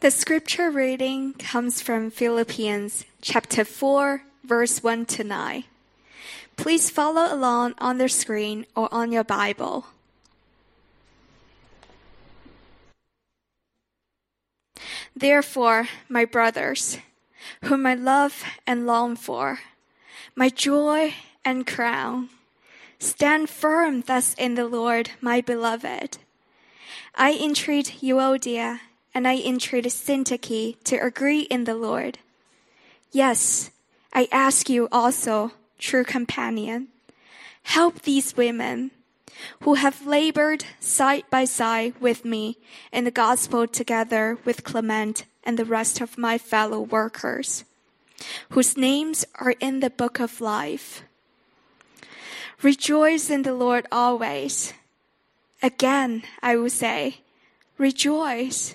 The scripture reading comes from Philippians chapter 4, verse 1 to 9. Please follow along on the screen or on your Bible. Therefore, my brothers, whom I love and long for, my joy and crown, stand firm thus in the Lord, my beloved. I entreat Euodia and I entreat Syntyche to agree in the Lord. Yes, I ask you also, true companion, help these women who have labored side by side with me in the gospel together with Clement and the rest of my fellow workers, whose names are in the book of life. Rejoice in the Lord always. Again, I will say, rejoice.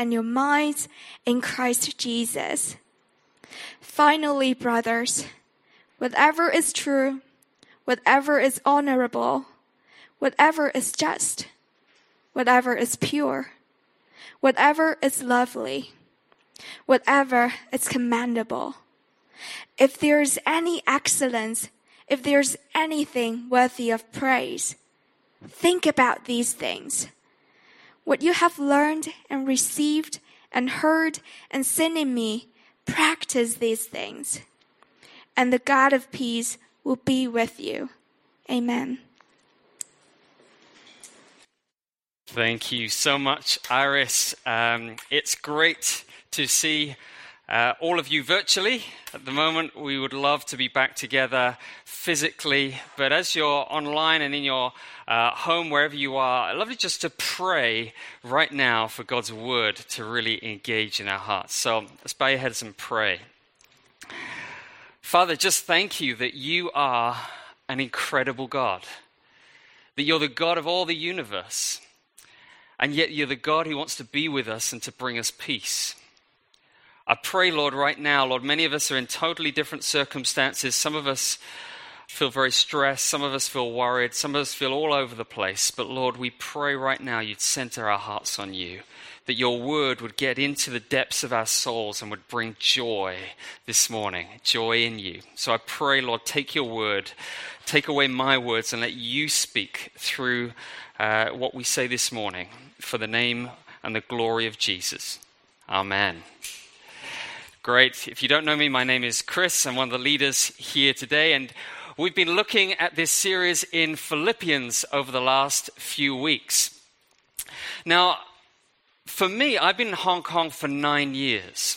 and your minds in Christ Jesus. Finally, brothers, whatever is true, whatever is honorable, whatever is just, whatever is pure, whatever is lovely, whatever is commendable, if there is any excellence, if there's anything worthy of praise, think about these things what you have learned and received and heard and seen in me, practice these things. And the God of peace will be with you. Amen. Thank you so much, Iris. Um, it's great to see uh, all of you virtually. At the moment, we would love to be back together physically, but as you're online and in your uh, home, wherever you are, I'd love you just to pray right now for God's word to really engage in our hearts. So let's bow your heads and pray. Father, just thank you that you are an incredible God, that you're the God of all the universe, and yet you're the God who wants to be with us and to bring us peace. I pray, Lord, right now, Lord, many of us are in totally different circumstances. Some of us feel very stressed. Some of us feel worried. Some of us feel all over the place. But Lord, we pray right now you'd center our hearts on you, that your word would get into the depths of our souls and would bring joy this morning, joy in you. So I pray, Lord, take your word, take away my words, and let you speak through uh, what we say this morning for the name and the glory of Jesus. Amen. Great. If you don't know me, my name is Chris. I'm one of the leaders here today, and we've been looking at this series in Philippians over the last few weeks. Now, for me, I've been in Hong Kong for nine years.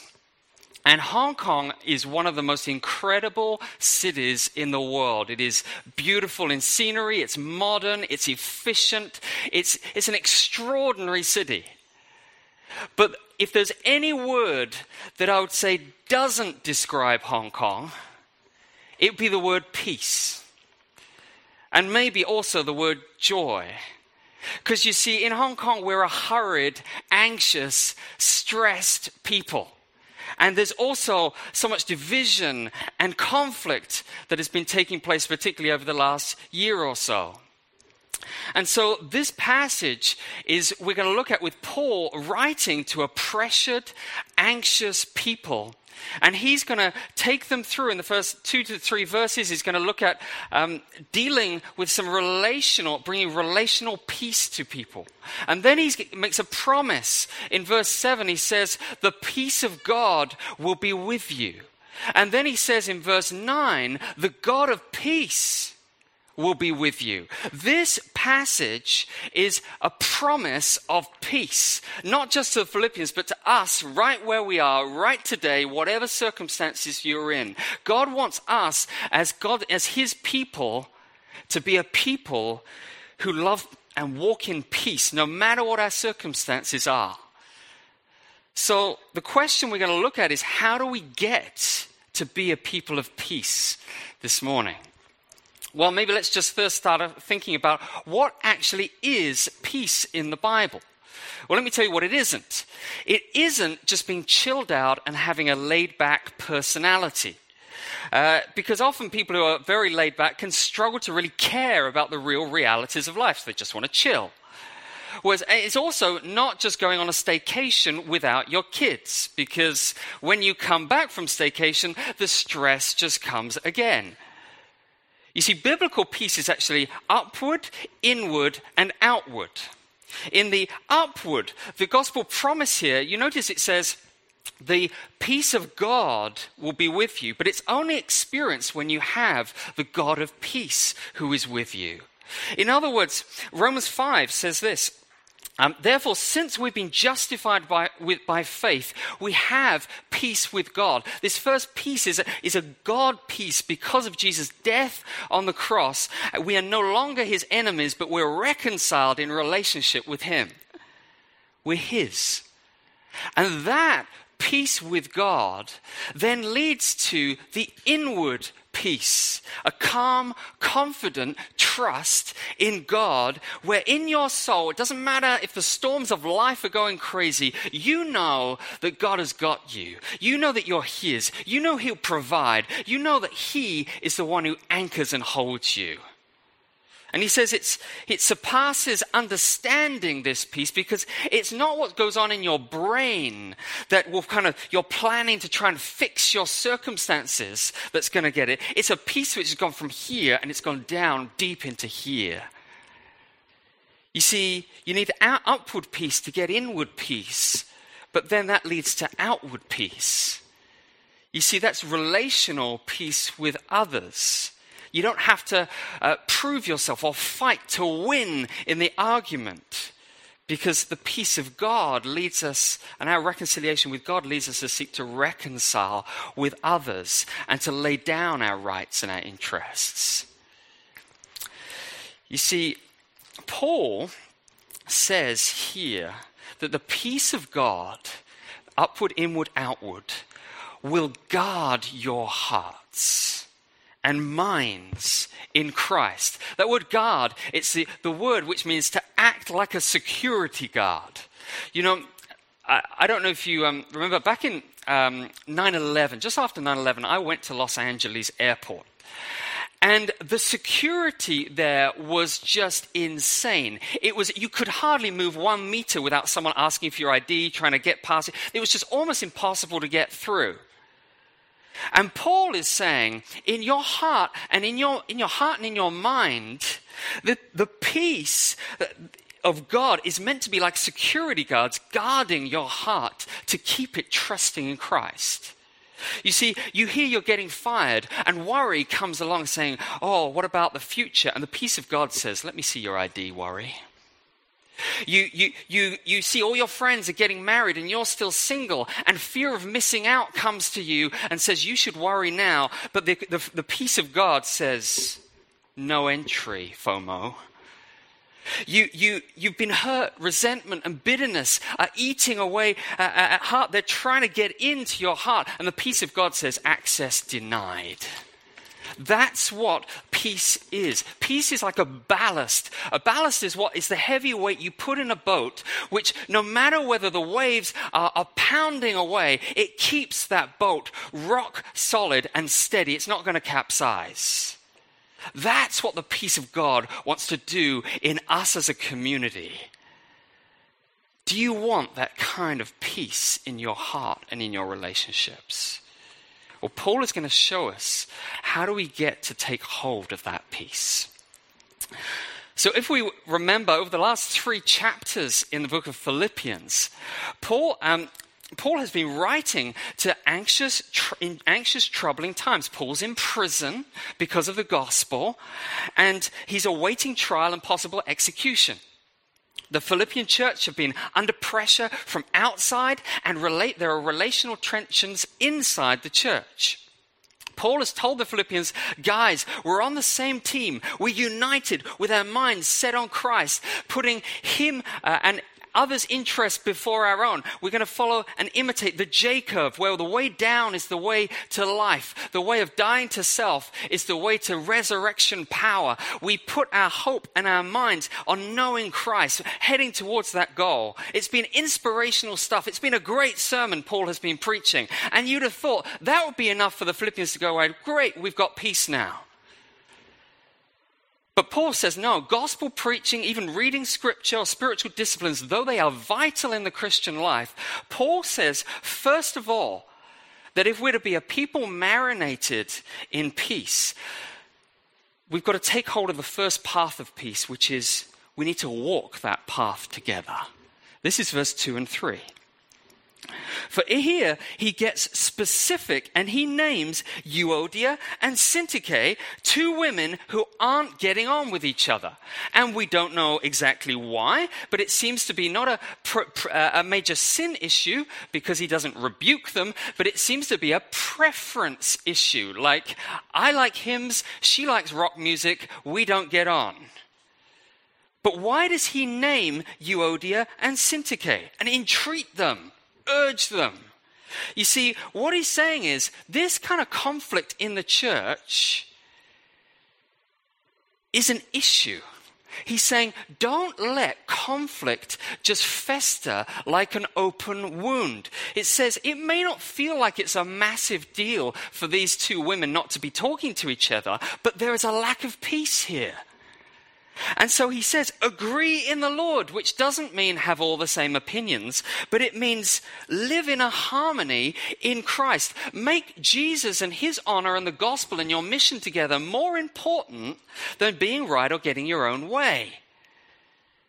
And Hong Kong is one of the most incredible cities in the world. It is beautiful in scenery, it's modern, it's efficient, it's, it's an extraordinary city. But if there's any word that I would say doesn't describe Hong Kong, it would be the word peace. And maybe also the word joy. Because you see, in Hong Kong, we're a hurried, anxious, stressed people. And there's also so much division and conflict that has been taking place, particularly over the last year or so. And so, this passage is we're going to look at with Paul writing to a pressured, anxious people. And he's going to take them through in the first two to three verses. He's going to look at um, dealing with some relational, bringing relational peace to people. And then he makes a promise in verse 7. He says, The peace of God will be with you. And then he says in verse 9, The God of peace will be with you. This passage is a promise of peace, not just to the Philippians, but to us right where we are, right today, whatever circumstances you're in. God wants us as God, as His people, to be a people who love and walk in peace, no matter what our circumstances are. So, the question we're going to look at is how do we get to be a people of peace this morning? Well, maybe let's just first start thinking about what actually is peace in the Bible. Well, let me tell you what it isn't. It isn't just being chilled out and having a laid back personality. Uh, because often people who are very laid back can struggle to really care about the real realities of life. So they just want to chill. Whereas it's also not just going on a staycation without your kids, because when you come back from staycation, the stress just comes again. You see, biblical peace is actually upward, inward, and outward. In the upward, the gospel promise here, you notice it says, the peace of God will be with you, but it's only experienced when you have the God of peace who is with you. In other words, Romans 5 says this um, Therefore, since we've been justified by, with, by faith, we have peace with God. This first peace is a, is a God peace because of Jesus' death on the cross. We are no longer his enemies, but we're reconciled in relationship with him. We're his. And that peace with God then leads to the inward peace, a calm, confident trust in God, where in your soul, it doesn't matter if the storms of life are going crazy, you know that God has got you. You know that you're His. You know He'll provide. You know that He is the one who anchors and holds you. And he says it's, it surpasses understanding this peace because it's not what goes on in your brain that will kind of, you're planning to try and fix your circumstances that's going to get it. It's a peace which has gone from here and it's gone down deep into here. You see, you need upward peace to get inward peace, but then that leads to outward peace. You see, that's relational peace with others. You don't have to uh, prove yourself or fight to win in the argument because the peace of God leads us, and our reconciliation with God leads us to seek to reconcile with others and to lay down our rights and our interests. You see, Paul says here that the peace of God, upward, inward, outward, will guard your hearts and minds in Christ. That word guard, it's the, the word which means to act like a security guard. You know, I, I don't know if you um, remember back in um, 9 11, just after 9 11, I went to Los Angeles airport. And the security there was just insane. It was, you could hardly move one meter without someone asking for your ID, trying to get past it. It was just almost impossible to get through. And Paul is saying, in your heart and in your, in your heart and in your mind, the, the peace of God is meant to be like security guards guarding your heart to keep it trusting in Christ. You see, you hear you're getting fired, and worry comes along saying, Oh, what about the future? And the peace of God says, Let me see your ID, worry. You, you, you, you see all your friends are getting married and you're still single, and fear of missing out comes to you and says, You should worry now. But the, the, the peace of God says, No entry, FOMO. You, you, you've been hurt, resentment and bitterness are eating away at heart. They're trying to get into your heart, and the peace of God says, Access denied. That's what peace is. Peace is like a ballast. A ballast is what is the heavy weight you put in a boat, which no matter whether the waves are, are pounding away, it keeps that boat rock solid and steady. It's not going to capsize. That's what the peace of God wants to do in us as a community. Do you want that kind of peace in your heart and in your relationships? Well, Paul is going to show us how do we get to take hold of that peace. So, if we remember over the last three chapters in the book of Philippians, Paul, um, Paul has been writing to anxious, tr- anxious, troubling times. Paul's in prison because of the gospel, and he's awaiting trial and possible execution. The Philippian church have been under pressure from outside, and relate, there are relational tensions inside the church. Paul has told the Philippians, guys, we're on the same team. We're united with our minds set on Christ, putting Him uh, and others' interests before our own. We're going to follow and imitate the J curve, where the way down is the way to life. The way of dying to self is the way to resurrection power. We put our hope and our minds on knowing Christ, heading towards that goal. It's been inspirational stuff. It's been a great sermon Paul has been preaching. And you'd have thought that would be enough for the Philippians to go away. Great, we've got peace now. But Paul says, no, gospel preaching, even reading scripture or spiritual disciplines, though they are vital in the Christian life, Paul says, first of all, that if we're to be a people marinated in peace, we've got to take hold of the first path of peace, which is we need to walk that path together. This is verse 2 and 3. For here he gets specific and he names Euodia and Syntyche, two women who aren't getting on with each other. And we don't know exactly why, but it seems to be not a, uh, a major sin issue because he doesn't rebuke them, but it seems to be a preference issue. Like, I like hymns, she likes rock music, we don't get on. But why does he name Euodia and Syntyche and entreat them? Urge them. You see, what he's saying is this kind of conflict in the church is an issue. He's saying, don't let conflict just fester like an open wound. It says it may not feel like it's a massive deal for these two women not to be talking to each other, but there is a lack of peace here. And so he says, agree in the Lord, which doesn't mean have all the same opinions, but it means live in a harmony in Christ. Make Jesus and his honor and the gospel and your mission together more important than being right or getting your own way.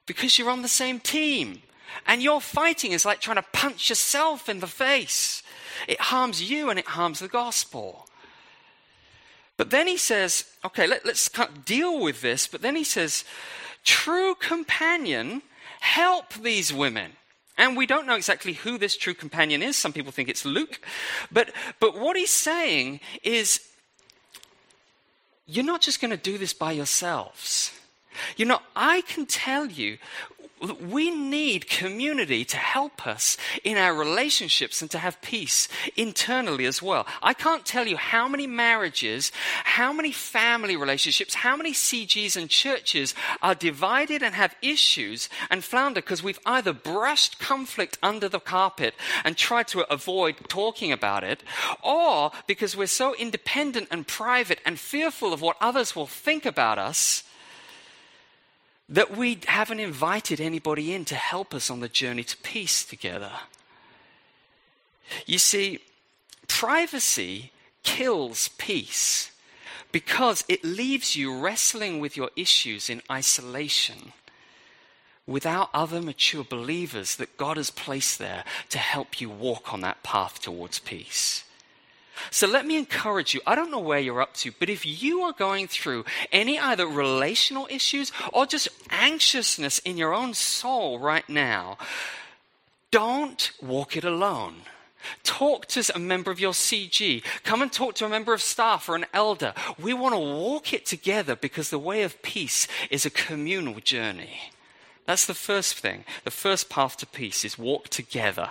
Because you're on the same team. And your fighting is like trying to punch yourself in the face. It harms you and it harms the gospel. But then he says, okay, let, us deal with this. But then he says, true companion, help these women. And we don't know exactly who this true companion is. Some people think it's Luke. But, but what he's saying is, you're not just going to do this by yourselves. You know, I can tell you we need community to help us in our relationships and to have peace internally as well. I can't tell you how many marriages, how many family relationships, how many CGs and churches are divided and have issues and flounder because we've either brushed conflict under the carpet and tried to avoid talking about it, or because we're so independent and private and fearful of what others will think about us that we haven't invited anybody in to help us on the journey to peace together. You see, privacy kills peace because it leaves you wrestling with your issues in isolation without other mature believers that God has placed there to help you walk on that path towards peace. So let me encourage you. I don't know where you're up to, but if you are going through any either relational issues or just anxiousness in your own soul right now, don't walk it alone. Talk to a member of your CG. Come and talk to a member of staff or an elder. We want to walk it together because the way of peace is a communal journey. That's the first thing. The first path to peace is walk together.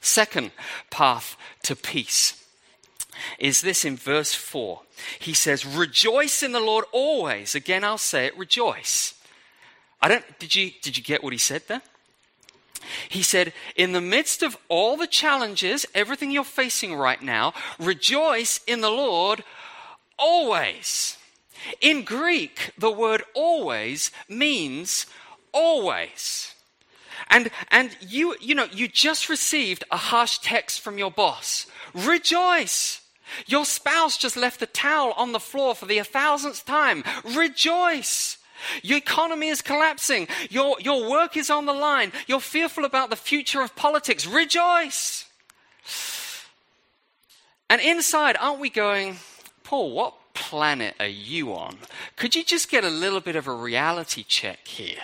Second path to peace is this in verse 4. He says, Rejoice in the Lord always. Again, I'll say it, rejoice. I don't, did you, did you get what he said there? He said, In the midst of all the challenges, everything you're facing right now, rejoice in the Lord always. In Greek, the word always means always. And, and you, you know, you just received a harsh text from your boss. Rejoice. Your spouse just left the towel on the floor for the thousandth time. Rejoice. Your economy is collapsing. Your, your work is on the line. You're fearful about the future of politics. Rejoice. And inside, aren't we going, Paul, what planet are you on? Could you just get a little bit of a reality check here?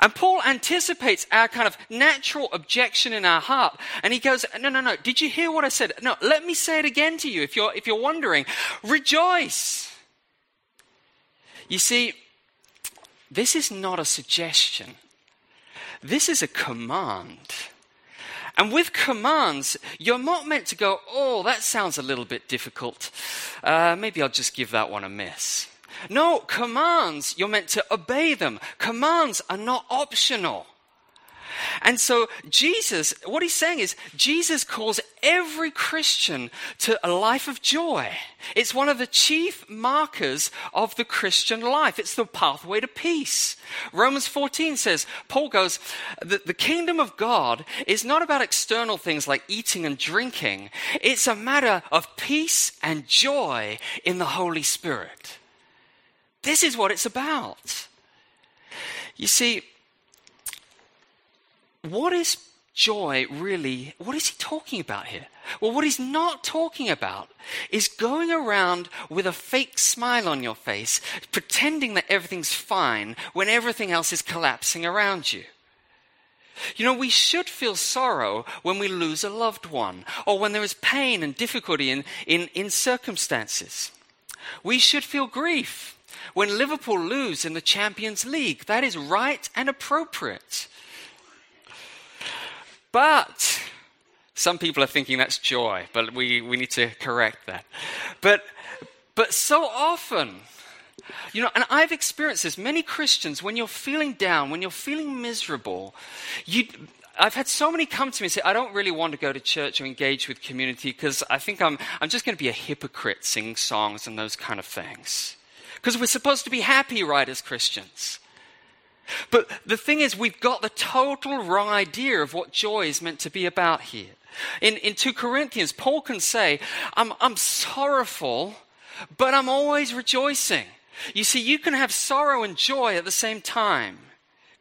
And Paul anticipates our kind of natural objection in our heart. And he goes, No, no, no. Did you hear what I said? No, let me say it again to you if you're, if you're wondering. Rejoice. You see, this is not a suggestion. this is a command. And with commands, you're not meant to go, oh, that sounds a little bit difficult. Uh, maybe I'll just give that one a miss. No, commands, you're meant to obey them. Commands are not optional. And so, Jesus, what he's saying is, Jesus calls every Christian to a life of joy. It's one of the chief markers of the Christian life. It's the pathway to peace. Romans 14 says, Paul goes, the, the kingdom of God is not about external things like eating and drinking, it's a matter of peace and joy in the Holy Spirit. This is what it's about. You see, what is joy really, what is he talking about here? Well, what he's not talking about is going around with a fake smile on your face, pretending that everything's fine when everything else is collapsing around you. You know, we should feel sorrow when we lose a loved one or when there is pain and difficulty in, in, in circumstances. We should feel grief when Liverpool lose in the Champions League. That is right and appropriate. But some people are thinking that's joy, but we, we need to correct that. But, but so often, you know, and I've experienced this. Many Christians, when you're feeling down, when you're feeling miserable, you, I've had so many come to me and say, I don't really want to go to church or engage with community because I think I'm, I'm just going to be a hypocrite singing songs and those kind of things. Because we're supposed to be happy, right, as Christians. But the thing is, we've got the total wrong idea of what joy is meant to be about here. In, in 2 Corinthians, Paul can say, I'm, I'm sorrowful, but I'm always rejoicing. You see, you can have sorrow and joy at the same time.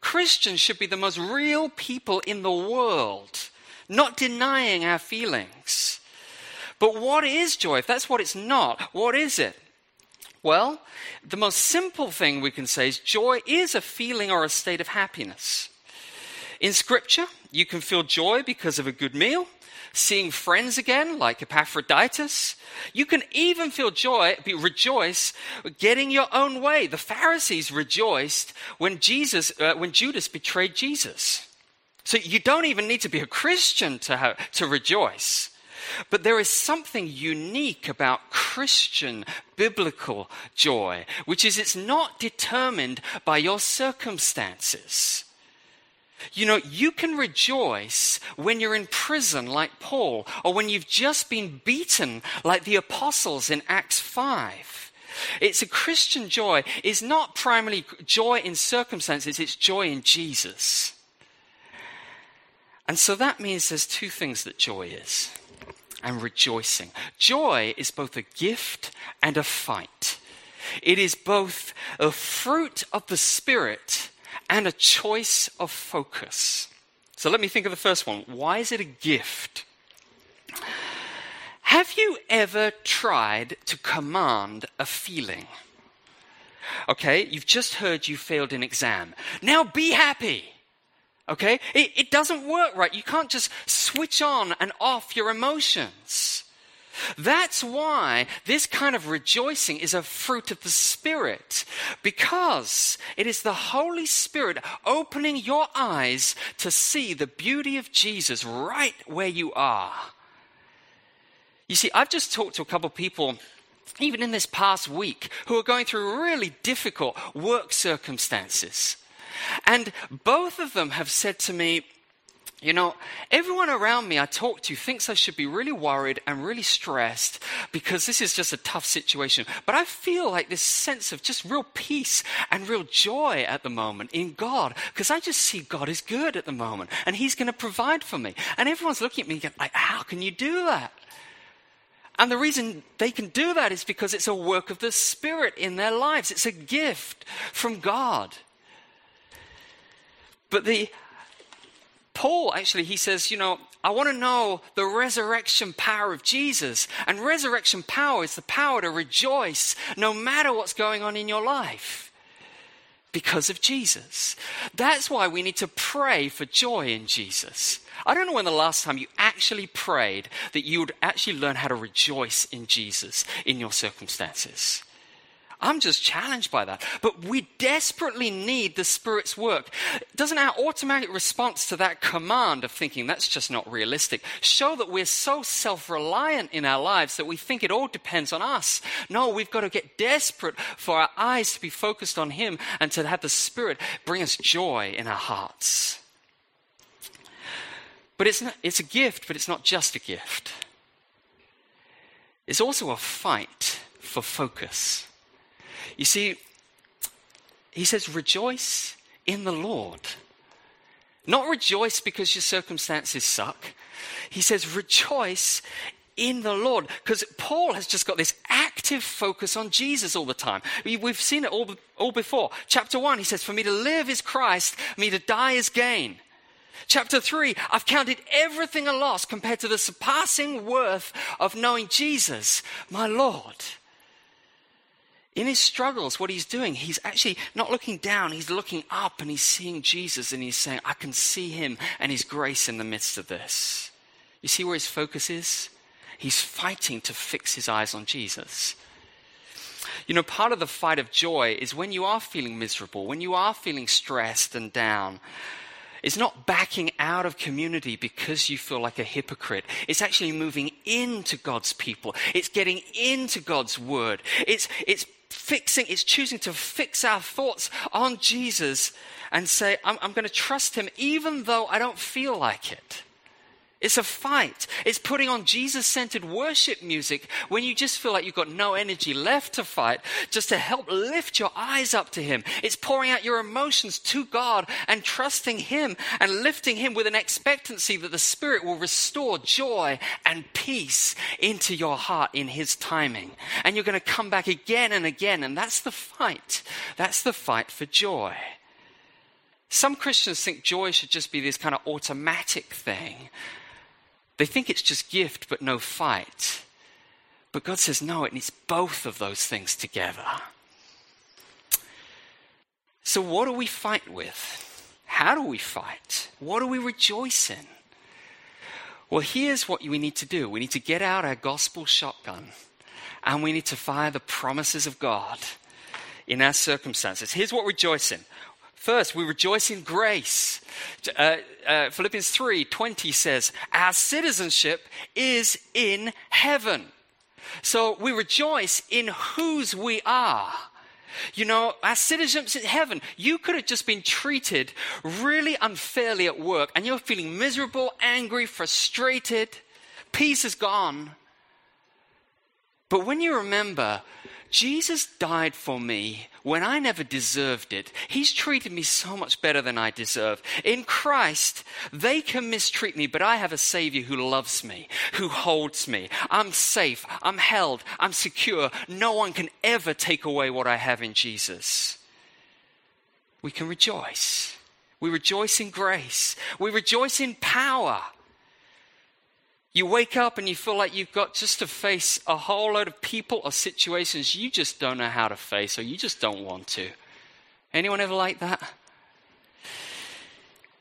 Christians should be the most real people in the world, not denying our feelings. But what is joy? If that's what it's not, what is it? Well, the most simple thing we can say is joy is a feeling or a state of happiness. In Scripture, you can feel joy because of a good meal, seeing friends again, like Epaphroditus. You can even feel joy, be, rejoice, getting your own way. The Pharisees rejoiced when Jesus, uh, when Judas betrayed Jesus. So you don't even need to be a Christian to, have, to rejoice. But there is something unique about Christian biblical joy, which is it's not determined by your circumstances. You know, you can rejoice when you're in prison like Paul, or when you've just been beaten like the apostles in Acts 5. It's a Christian joy is not primarily joy in circumstances, it's joy in Jesus. And so that means there's two things that joy is and rejoicing. Joy is both a gift and a fight. It is both a fruit of the Spirit and a choice of focus. So let me think of the first one. Why is it a gift? Have you ever tried to command a feeling? Okay, you've just heard you failed an exam. Now be happy. Okay? It, it doesn't work right. You can't just switch on and off your emotions. That's why this kind of rejoicing is a fruit of the Spirit, because it is the Holy Spirit opening your eyes to see the beauty of Jesus right where you are. You see, I've just talked to a couple of people even in this past week, who are going through really difficult work circumstances. And both of them have said to me, you know, everyone around me I talk to thinks I should be really worried and really stressed because this is just a tough situation. But I feel like this sense of just real peace and real joy at the moment in God because I just see God is good at the moment and He's going to provide for me. And everyone's looking at me going, like, how can you do that? And the reason they can do that is because it's a work of the Spirit in their lives. It's a gift from God. But the Paul actually he says, you know, I want to know the resurrection power of Jesus. And resurrection power is the power to rejoice no matter what's going on in your life because of Jesus. That's why we need to pray for joy in Jesus. I don't know when the last time you actually prayed that you would actually learn how to rejoice in Jesus in your circumstances. I'm just challenged by that. But we desperately need the Spirit's work. Doesn't our automatic response to that command of thinking that's just not realistic show that we're so self reliant in our lives that we think it all depends on us? No, we've got to get desperate for our eyes to be focused on Him and to have the Spirit bring us joy in our hearts. But it's, not, it's a gift, but it's not just a gift. It's also a fight for focus. You see, he says, rejoice in the Lord. Not rejoice because your circumstances suck. He says, rejoice in the Lord. Because Paul has just got this active focus on Jesus all the time. We've seen it all, all before. Chapter 1, he says, For me to live is Christ, me to die is gain. Chapter 3, I've counted everything a loss compared to the surpassing worth of knowing Jesus, my Lord. In his struggles, what he's doing, he's actually not looking down, he's looking up and he's seeing Jesus and he's saying, I can see him and his grace in the midst of this. You see where his focus is? He's fighting to fix his eyes on Jesus. You know, part of the fight of joy is when you are feeling miserable, when you are feeling stressed and down. It's not backing out of community because you feel like a hypocrite. It's actually moving into God's people. It's getting into God's word. It's, it's fixing, it's choosing to fix our thoughts on Jesus and say, I'm, I'm going to trust him even though I don't feel like it. It's a fight. It's putting on Jesus centered worship music when you just feel like you've got no energy left to fight, just to help lift your eyes up to Him. It's pouring out your emotions to God and trusting Him and lifting Him with an expectancy that the Spirit will restore joy and peace into your heart in His timing. And you're going to come back again and again. And that's the fight. That's the fight for joy. Some Christians think joy should just be this kind of automatic thing. They think it's just gift but no fight. But God says, no, it needs both of those things together. So, what do we fight with? How do we fight? What do we rejoice in? Well, here's what we need to do we need to get out our gospel shotgun and we need to fire the promises of God in our circumstances. Here's what we rejoice in First, we rejoice in grace. Uh, uh, Philippians 3 20 says, Our citizenship is in heaven. So we rejoice in whose we are. You know, our citizenship's in heaven. You could have just been treated really unfairly at work and you're feeling miserable, angry, frustrated. Peace is gone. But when you remember Jesus died for me when I never deserved it. He's treated me so much better than I deserve. In Christ, they can mistreat me, but I have a Savior who loves me, who holds me. I'm safe, I'm held, I'm secure. No one can ever take away what I have in Jesus. We can rejoice. We rejoice in grace. We rejoice in power. You wake up and you feel like you've got just to face a whole load of people or situations you just don't know how to face or you just don't want to. Anyone ever like that?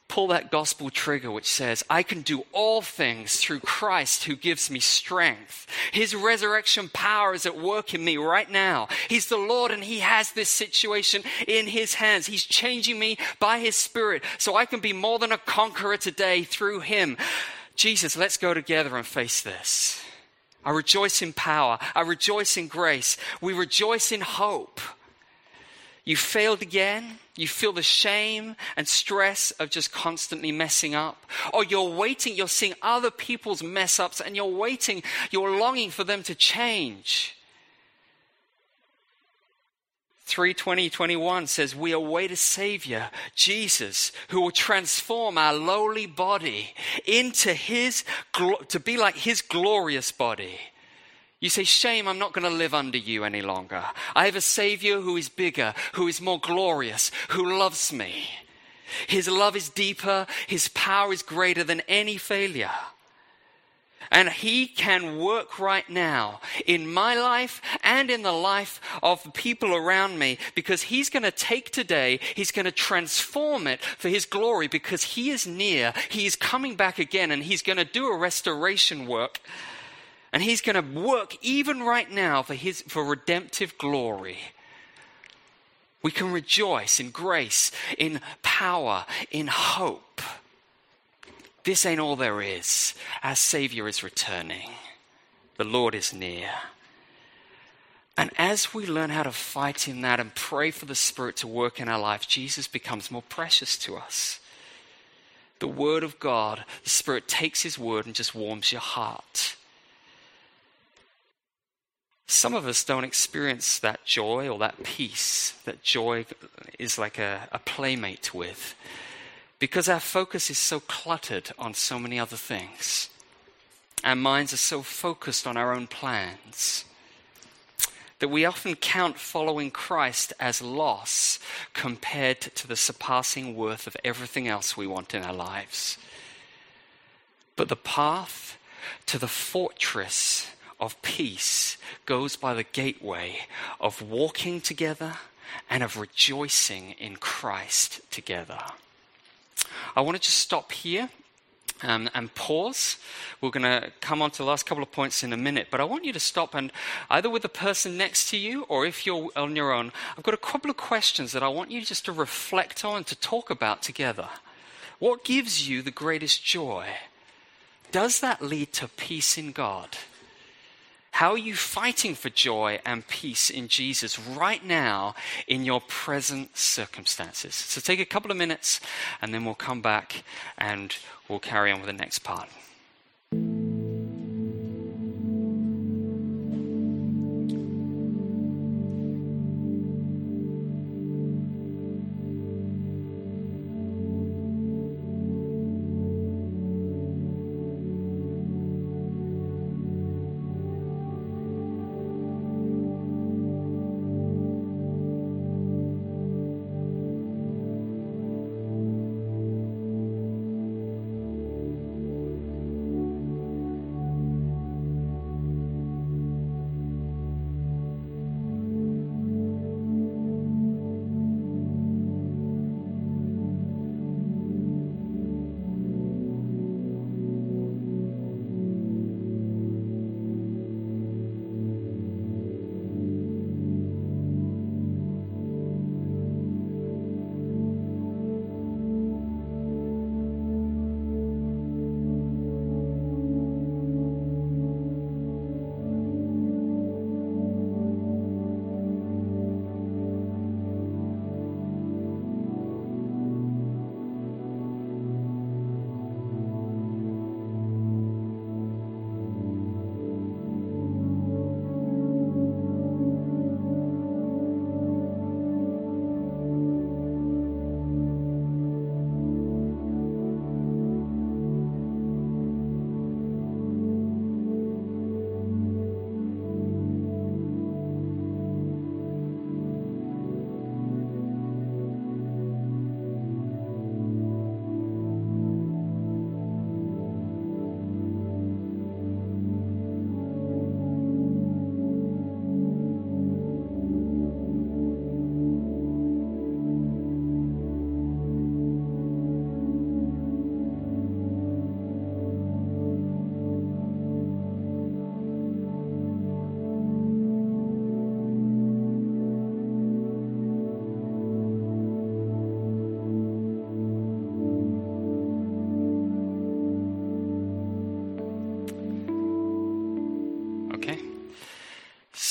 Pull that gospel trigger which says, I can do all things through Christ who gives me strength. His resurrection power is at work in me right now. He's the Lord and He has this situation in His hands. He's changing me by His Spirit so I can be more than a conqueror today through Him. Jesus, let's go together and face this. I rejoice in power. I rejoice in grace. We rejoice in hope. You failed again. You feel the shame and stress of just constantly messing up. Or you're waiting, you're seeing other people's mess ups and you're waiting, you're longing for them to change. 3 21 says, We await a Savior, Jesus, who will transform our lowly body into His, to be like His glorious body. You say, Shame, I'm not going to live under you any longer. I have a Savior who is bigger, who is more glorious, who loves me. His love is deeper, His power is greater than any failure. And He can work right now in my life and in the life of the people around me because He's going to take today, He's going to transform it for His glory because He is near. He is coming back again and He's going to do a restoration work. And He's going to work even right now for His, for redemptive glory. We can rejoice in grace, in power, in hope. This ain't all there is. Our Savior is returning. The Lord is near. And as we learn how to fight in that and pray for the Spirit to work in our life, Jesus becomes more precious to us. The Word of God, the Spirit takes His Word and just warms your heart. Some of us don't experience that joy or that peace that joy is like a, a playmate with because our focus is so cluttered on so many other things. Our minds are so focused on our own plans that we often count following Christ as loss compared to the surpassing worth of everything else we want in our lives. But the path to the fortress of peace goes by the gateway of walking together and of rejoicing in Christ together. I want to just stop here um, and pause. We're going to come on to the last couple of points in a minute, but I want you to stop and either with the person next to you or if you're on your own, I've got a couple of questions that I want you just to reflect on, to talk about together. What gives you the greatest joy? Does that lead to peace in God? How are you fighting for joy and peace in Jesus right now in your present circumstances? So take a couple of minutes and then we'll come back and we'll carry on with the next part.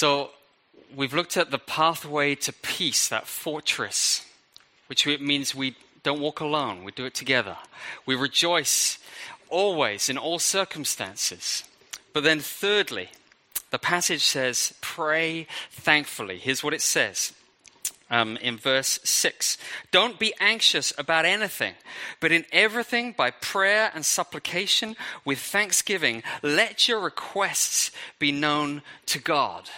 So we've looked at the pathway to peace, that fortress, which means we don't walk alone, we do it together. We rejoice always in all circumstances. But then, thirdly, the passage says, pray thankfully. Here's what it says um, in verse 6 Don't be anxious about anything, but in everything, by prayer and supplication, with thanksgiving, let your requests be known to God.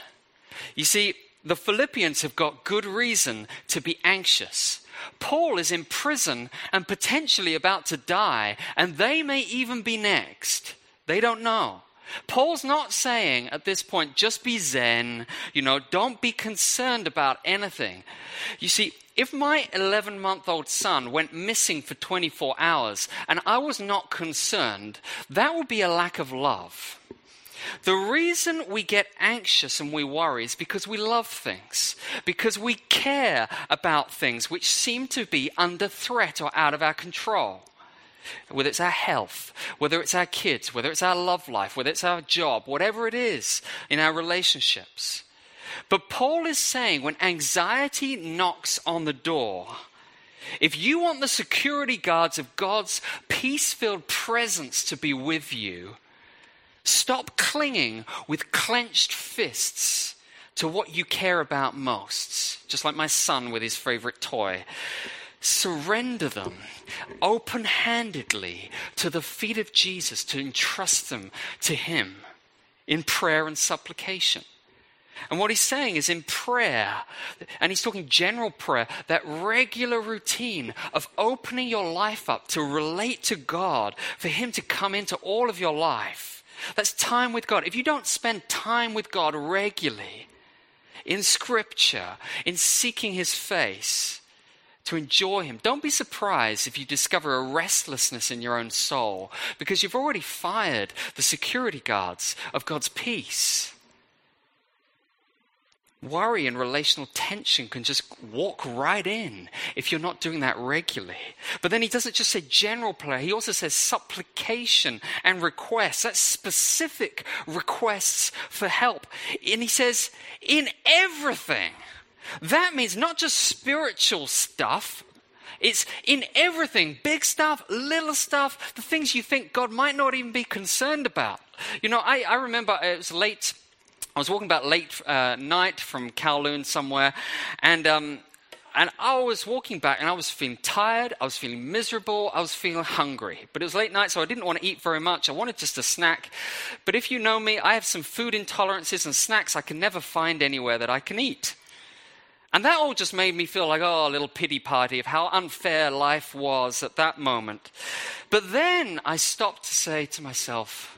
You see, the Philippians have got good reason to be anxious. Paul is in prison and potentially about to die, and they may even be next. They don't know. Paul's not saying at this point, just be zen, you know, don't be concerned about anything. You see, if my 11 month old son went missing for 24 hours and I was not concerned, that would be a lack of love. The reason we get anxious and we worry is because we love things, because we care about things which seem to be under threat or out of our control. Whether it's our health, whether it's our kids, whether it's our love life, whether it's our job, whatever it is in our relationships. But Paul is saying when anxiety knocks on the door, if you want the security guards of God's peace filled presence to be with you, stop clinging with clenched fists to what you care about most, just like my son with his favorite toy. Surrender them open handedly to the feet of Jesus to entrust them to Him in prayer and supplication. And what he's saying is in prayer, and he's talking general prayer, that regular routine of opening your life up to relate to God, for Him to come into all of your life. That's time with God. If you don't spend time with God regularly, in Scripture, in seeking His face, to enjoy Him. Don't be surprised if you discover a restlessness in your own soul because you've already fired the security guards of God's peace. Worry and relational tension can just walk right in if you're not doing that regularly. But then he doesn't just say general prayer, he also says supplication and requests. That's specific requests for help. And he says, in everything. That means not just spiritual stuff, it's in everything big stuff, little stuff, the things you think God might not even be concerned about. You know, I, I remember it was late I was walking about late uh, night from Kowloon somewhere, and um, and I was walking back, and I was feeling tired. I was feeling miserable. I was feeling hungry. But it was late night, so I didn't want to eat very much. I wanted just a snack. But if you know me, I have some food intolerances and snacks I can never find anywhere that I can eat. And that all just made me feel like, oh, a little pity party of how unfair life was at that moment. But then I stopped to say to myself,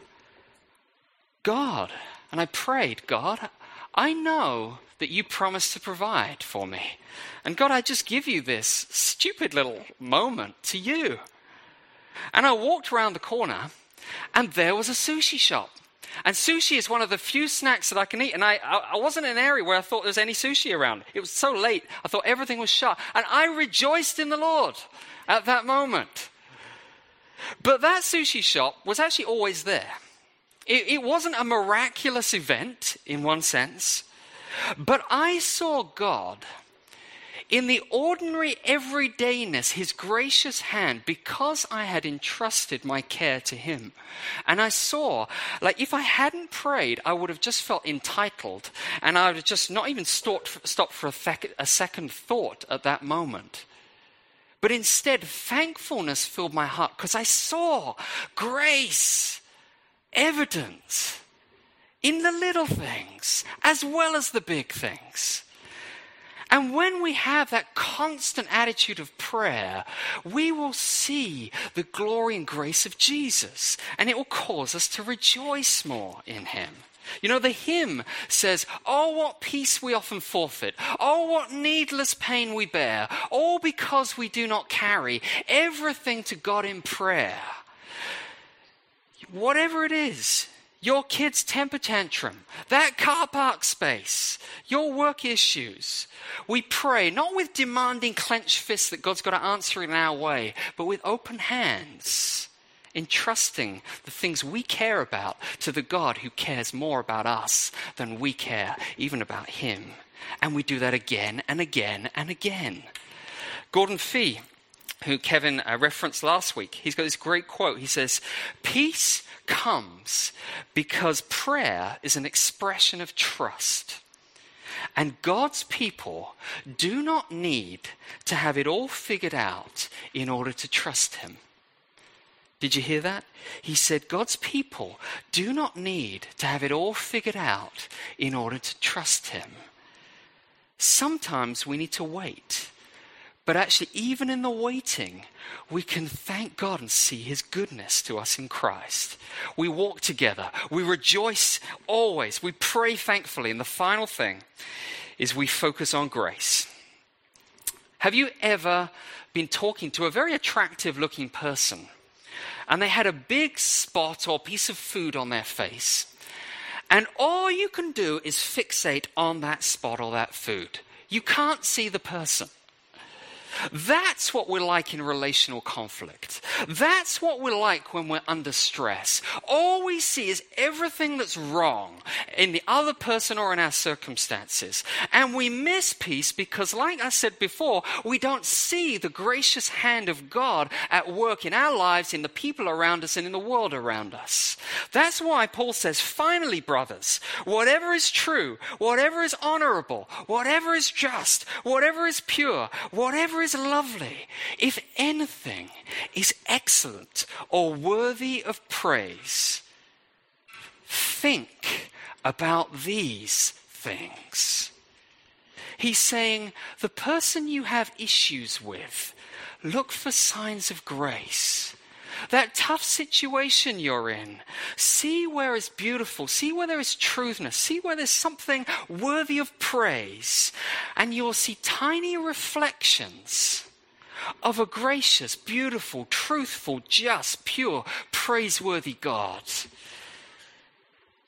God, and I prayed, God, I know that you promised to provide for me. And God, I just give you this stupid little moment to you. And I walked around the corner, and there was a sushi shop. And sushi is one of the few snacks that I can eat. And I, I, wasn't in an area where I thought there was any sushi around. It was so late, I thought everything was shut. And I rejoiced in the Lord at that moment. But that sushi shop was actually always there. It, it wasn't a miraculous event in one sense, but I saw God in the ordinary everydayness, his gracious hand, because I had entrusted my care to him. And I saw, like, if I hadn't prayed, I would have just felt entitled, and I would have just not even stopped, stopped for a, a second thought at that moment. But instead, thankfulness filled my heart because I saw grace evidence in the little things as well as the big things. And when we have that constant attitude of prayer, we will see the glory and grace of Jesus, and it will cause us to rejoice more in Him. You know, the hymn says, Oh, what peace we often forfeit. Oh, what needless pain we bear. All because we do not carry everything to God in prayer whatever it is, your kid's temper tantrum, that car park space, your work issues. We pray not with demanding clenched fists that God's got to answer in our way, but with open hands, entrusting the things we care about to the God who cares more about us than we care even about Him. And we do that again and again and again. Gordon Fee who Kevin uh, referenced last week, he's got this great quote. He says, Peace comes because prayer is an expression of trust. And God's people do not need to have it all figured out in order to trust Him. Did you hear that? He said, God's people do not need to have it all figured out in order to trust Him. Sometimes we need to wait but actually, even in the waiting, we can thank God and see His goodness to us in Christ. We walk together. We rejoice always. We pray thankfully. And the final thing is we focus on grace. Have you ever been talking to a very attractive looking person and they had a big spot or piece of food on their face? And all you can do is fixate on that spot or that food. You can't see the person. That's what we're like in relational conflict. That's what we're like when we're under stress. All we see is everything that's wrong in the other person or in our circumstances. And we miss peace because, like I said before, we don't see the gracious hand of God at work in our lives, in the people around us, and in the world around us. That's why Paul says, finally, brothers, whatever is true, whatever is honorable, whatever is just, whatever is pure, whatever is lovely, if anything is excellent or worthy of praise, think about these things. He's saying the person you have issues with, look for signs of grace. That tough situation you're in, see where it's beautiful, see where there is truthness, see where there's something worthy of praise, and you'll see tiny reflections of a gracious, beautiful, truthful, just, pure, praiseworthy God.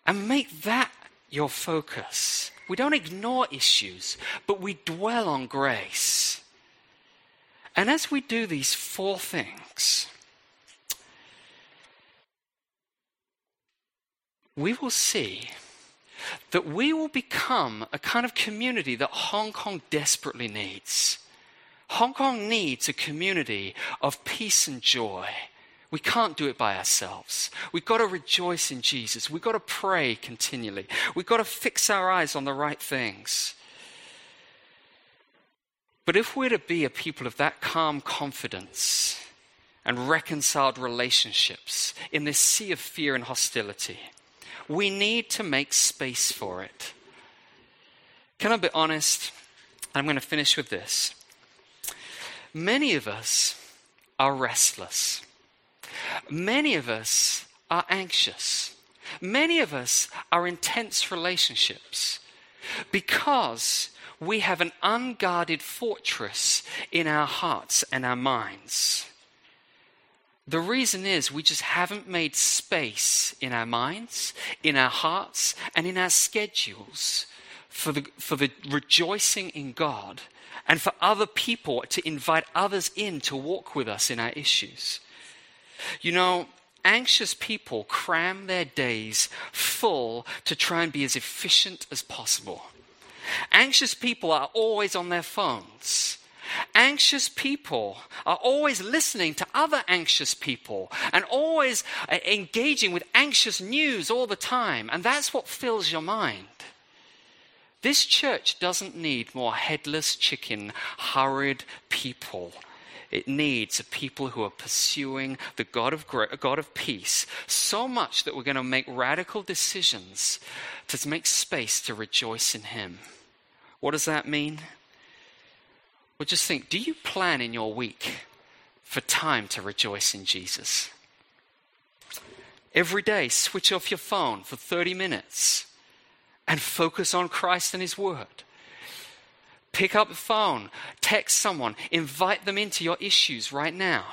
And make that your focus. We don't ignore issues, but we dwell on grace. And as we do these four things, we will see that we will become a kind of community that Hong Kong desperately needs. Hong Kong needs a community of peace and joy. We can't do it by ourselves. We've got to rejoice in Jesus. We've got to pray continually. We've got to fix our eyes on the right things. But if we're to be a people of that calm confidence and reconciled relationships in this sea of fear and hostility, we need to make space for it. Can I be honest? I'm going to finish with this. Many of us are restless. Many of us are anxious. Many of us are in tense relationships because we have an unguarded fortress in our hearts and our minds. The reason is we just haven't made space in our minds, in our hearts, and in our schedules for the, for the rejoicing in God and for other people to invite others in to walk with us in our issues. You know, anxious people cram their days full to try and be as efficient as possible. Anxious people are always on their phones. Anxious people are always listening to other anxious people and always uh, engaging with anxious news all the time. And that's what fills your mind. This church doesn't need more headless chicken, hurried people. It needs people who are pursuing the God of, God of peace so much that we're going to make radical decisions to make space to rejoice in Him. What does that mean? Well, just think do you plan in your week for time to rejoice in Jesus? Every day, switch off your phone for 30 minutes and focus on Christ and His Word. Pick up the phone, text someone, invite them into your issues right now.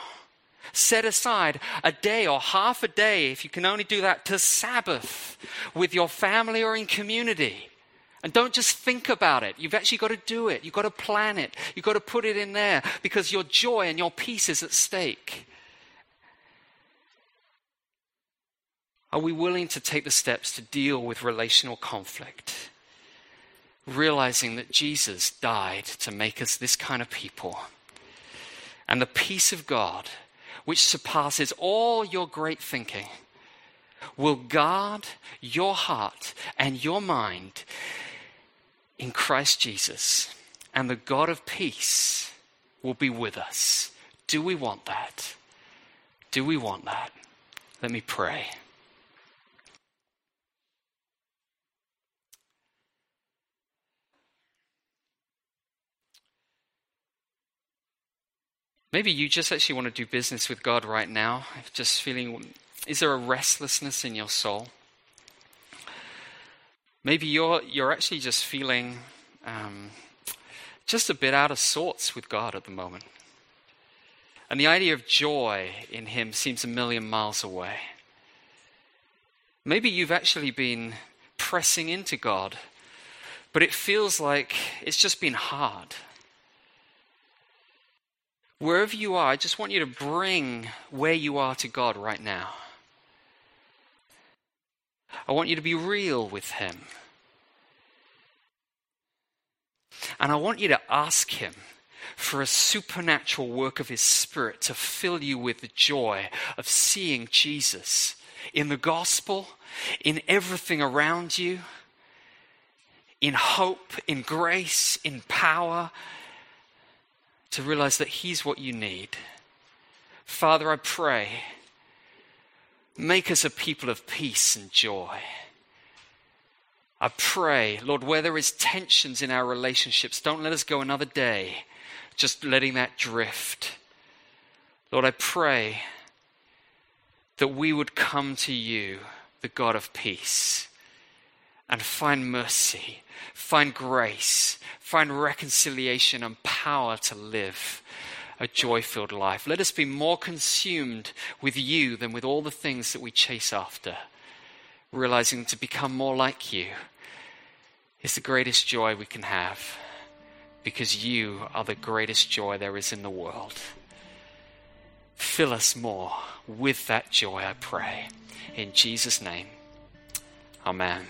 Set aside a day or half a day, if you can only do that, to Sabbath with your family or in community. And don't just think about it. You've actually got to do it. You've got to plan it. You've got to put it in there because your joy and your peace is at stake. Are we willing to take the steps to deal with relational conflict? Realizing that Jesus died to make us this kind of people. And the peace of God, which surpasses all your great thinking, will guard your heart and your mind in Christ Jesus. And the God of peace will be with us. Do we want that? Do we want that? Let me pray. Maybe you just actually want to do business with God right now, just feeling, is there a restlessness in your soul? Maybe you're, you're actually just feeling um, just a bit out of sorts with God at the moment. And the idea of joy in Him seems a million miles away. Maybe you've actually been pressing into God, but it feels like it's just been hard. Wherever you are, I just want you to bring where you are to God right now. I want you to be real with Him. And I want you to ask Him for a supernatural work of His Spirit to fill you with the joy of seeing Jesus in the gospel, in everything around you, in hope, in grace, in power, to realize that He's what you need. Father, I pray, make us a people of peace and joy. I pray, Lord, where there is tensions in our relationships, don't let us go another day just letting that drift. Lord, I pray that we would come to you, the God of peace, and find mercy, find grace, find reconciliation and power to live a joy filled life. Let us be more consumed with you than with all the things that we chase after, realizing to become more like you is the greatest joy we can have because you are the greatest joy there is in the world. Fill us more with that joy, I pray. In Jesus' name, amen.